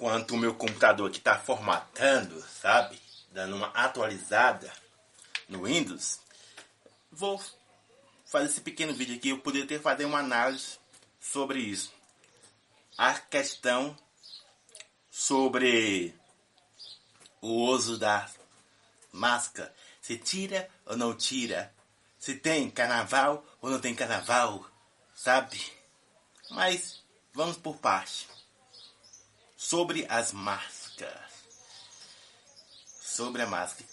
enquanto o meu computador aqui está formatando, sabe? Dando uma atualizada no Windows, vou fazer esse pequeno vídeo aqui. Eu poderia ter fazer uma análise sobre isso. A questão sobre o uso da máscara. Se tira ou não tira. Se tem carnaval ou não tem carnaval. Sabe? Mas vamos por parte sobre as máscaras. Sobre a máscara.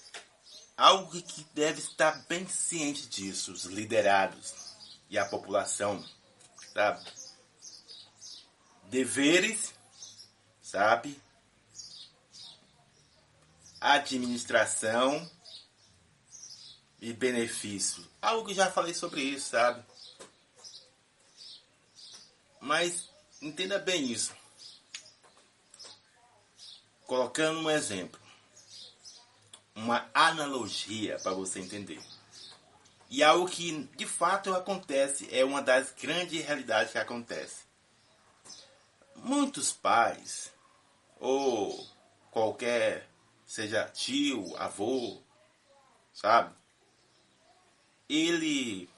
Algo que deve estar bem ciente disso, os liderados e a população, sabe? Deveres, sabe? Administração e benefício. Algo que já falei sobre isso, sabe? Mas entenda bem isso colocando um exemplo, uma analogia para você entender. E algo que de fato acontece, é uma das grandes realidades que acontece. Muitos pais, ou qualquer, seja tio, avô, sabe? Ele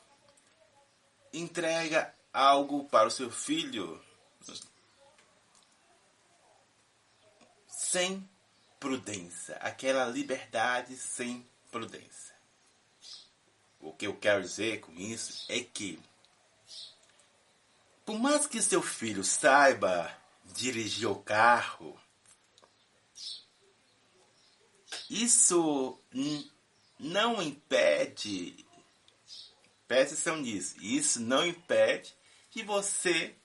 entrega algo para o seu filho sem prudência, aquela liberdade sem prudência. O que eu quero dizer com isso é que, por mais que seu filho saiba dirigir o carro, isso não impede, preste atenção nisso, isso não impede que você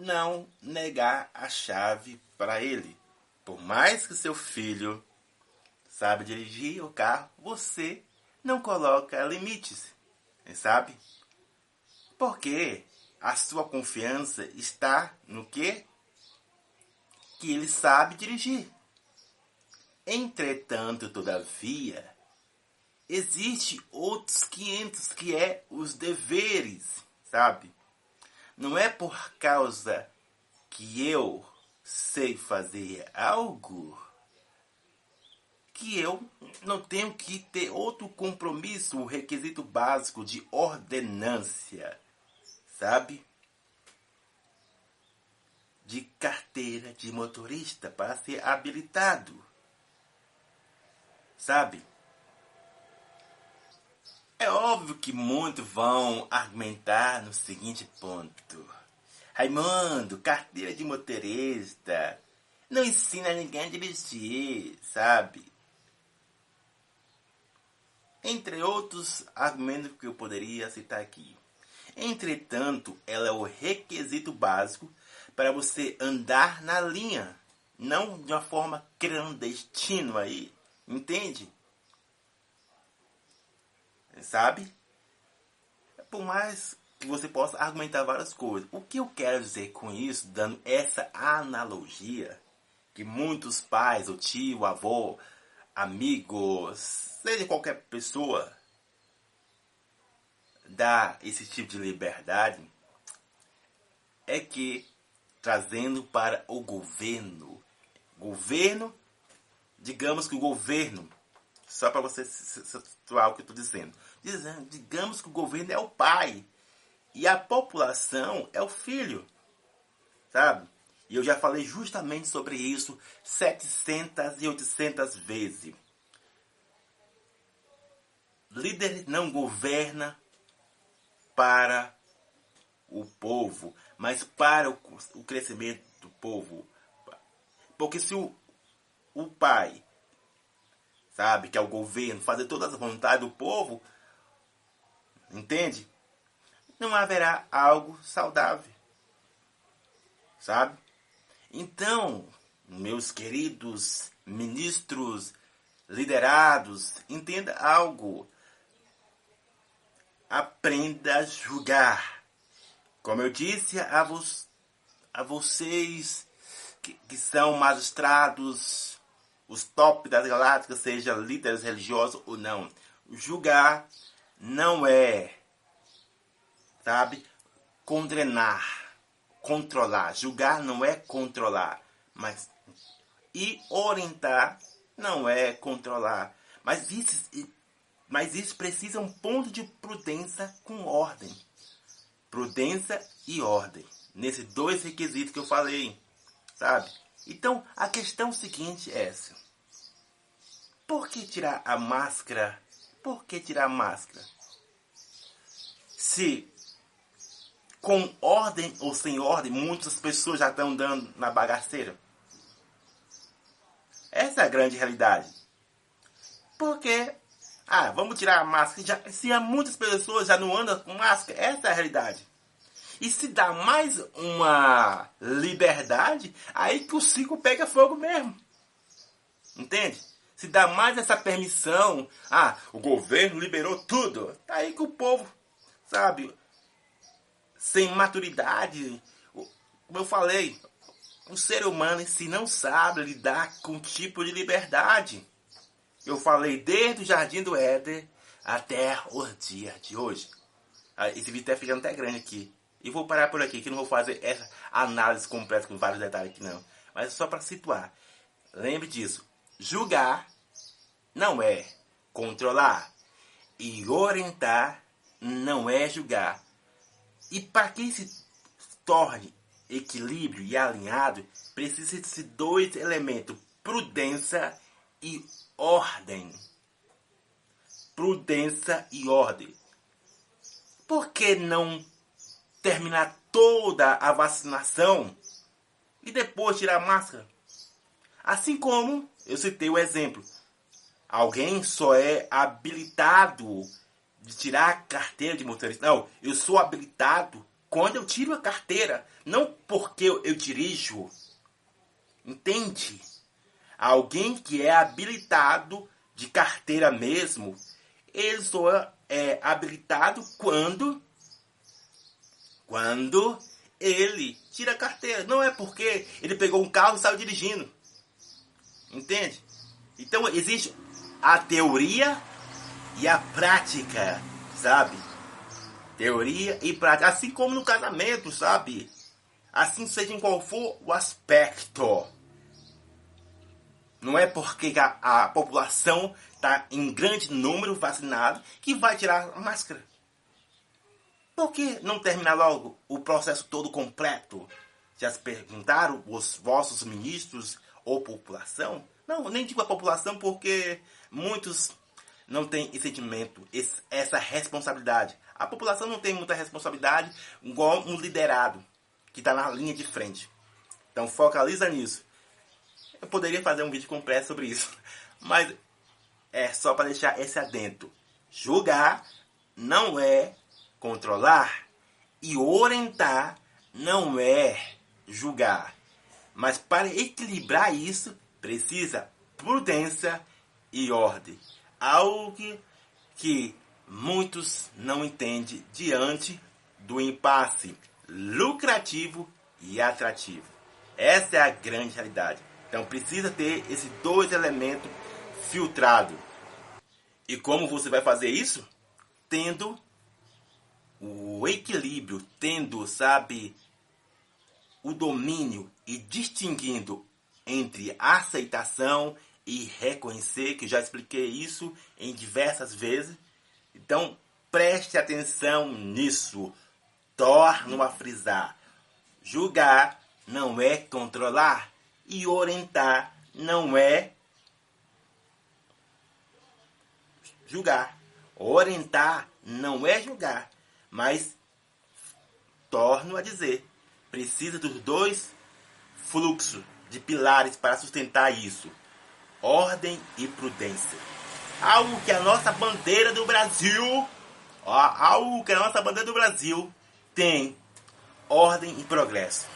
não negar a chave para ele. Por mais que seu filho sabe dirigir o carro, você não coloca limites, sabe? Porque a sua confiança está no que? Que ele sabe dirigir. Entretanto, todavia, existe outros 500 que é os deveres, sabe? Não é por causa que eu sei fazer algo que eu não tenho que ter outro compromisso, o requisito básico de ordenância, sabe? De carteira de motorista para ser habilitado, sabe? É óbvio que muitos vão argumentar no seguinte ponto. Raimundo, carteira de motorista, não ensina ninguém a dirigir, sabe? Entre outros argumentos que eu poderia citar aqui. Entretanto, ela é o requisito básico para você andar na linha, não de uma forma clandestina aí, entende? Sabe? Por mais que você possa argumentar várias coisas. O que eu quero dizer com isso, dando essa analogia, que muitos pais, o tio, o avô, amigos, seja qualquer pessoa, dá esse tipo de liberdade, é que trazendo para o governo, governo, digamos que o governo só para você situar o que eu estou dizendo. dizendo. Digamos que o governo é o pai e a população é o filho. Sabe? E eu já falei justamente sobre isso 700 e 800 vezes. Líder não governa para o povo, mas para o, crescimento do povo. Porque se o, o pai sabe? Que é o governo, fazer todas as vontades do povo, entende? Não haverá algo saudável, sabe? Então, meus queridos ministros, liderados, entenda algo. Aprenda a julgar. Como eu disse a, vo a vocês que, que são magistrados, os top das galácticas, seja líderes religiosos ou não. Julgar não é, sabe, condenar controlar. Julgar não é controlar, mas e orientar não é controlar. Mas isso, mas isso precisa um ponto de prudência com ordem. Prudência e ordem. Nesses dois requisitos que eu falei, sabe? Então, a questão seguinte é essa. Por que tirar a máscara? Por que tirar a máscara? Se com ordem ou sem ordem, muitas pessoas já estão dando na bagaceira. Essa é a grande realidade. Porque, ah, vamos tirar a máscara. Já, se há muitas pessoas já não andam com máscara, essa é a realidade. E se dá mais uma liberdade, aí que o ciclo pega fogo mesmo. Entende? Se dá mais essa permissão, ah, o governo liberou tudo, tá aí que o povo, sabe, sem maturidade, como eu falei, o ser humano se não sabe lidar com tipo de liberdade. Eu falei desde o Jardim do Éden até o dia de hoje. Ah, esse vídeo está ficando até grande aqui. E vou parar por aqui, que não vou fazer essa análise completa com vários detalhes aqui não. Mas é só para situar. Lembre disso. Julgar não é controlar. E orientar não é julgar. E para que se torne equilíbrio e alinhado, precisa de dois elementos: prudência e ordem. Prudência e ordem. Por que não terminar toda a vacinação e depois tirar a máscara? Assim como eu citei o exemplo. Alguém só é habilitado de tirar a carteira de motorista. Não, eu sou habilitado quando eu tiro a carteira, não porque eu, eu dirijo. Entende? Alguém que é habilitado de carteira mesmo, ele só é habilitado quando quando ele tira a carteira. Não é porque ele pegou um carro e saiu dirigindo. Entende? Então existe a teoria e a prática, sabe? Teoria e prática. Assim como no casamento, sabe? Assim seja em qual for o aspecto. Não é porque a, a população está em grande número vacinado que vai tirar a máscara. Por que não terminar logo o processo todo completo? Já se perguntaram os vossos ministros ou população? Não, nem digo a população porque muitos não têm esse sentimento, essa responsabilidade. A população não tem muita responsabilidade igual um liderado que está na linha de frente. Então focaliza nisso. Eu poderia fazer um vídeo completo sobre isso, mas é só para deixar esse adentro. Julgar não é controlar e orientar não é julgar. Mas para equilibrar isso, precisa prudência e ordem. Algo que, muitos não entendem diante do impasse lucrativo e atrativo. Essa é a grande realidade. Então precisa ter esses dois elementos filtrados. E como você vai fazer isso? Tendo o equilíbrio, tendo, sabe, o domínio e distinguindo entre aceitação e reconhecer, que já expliquei isso em diversas vezes. Então, preste atenção nisso. Torno a frisar. Julgar não é controlar e orientar não é julgar. Orientar não é julgar, mas torno a dizer, precisa dos dois fluxos de pilares para sustentar isso: ordem e prudência. Algo que a nossa bandeira do Brasil, ó, algo que a nossa bandeira do Brasil tem ordem e progresso.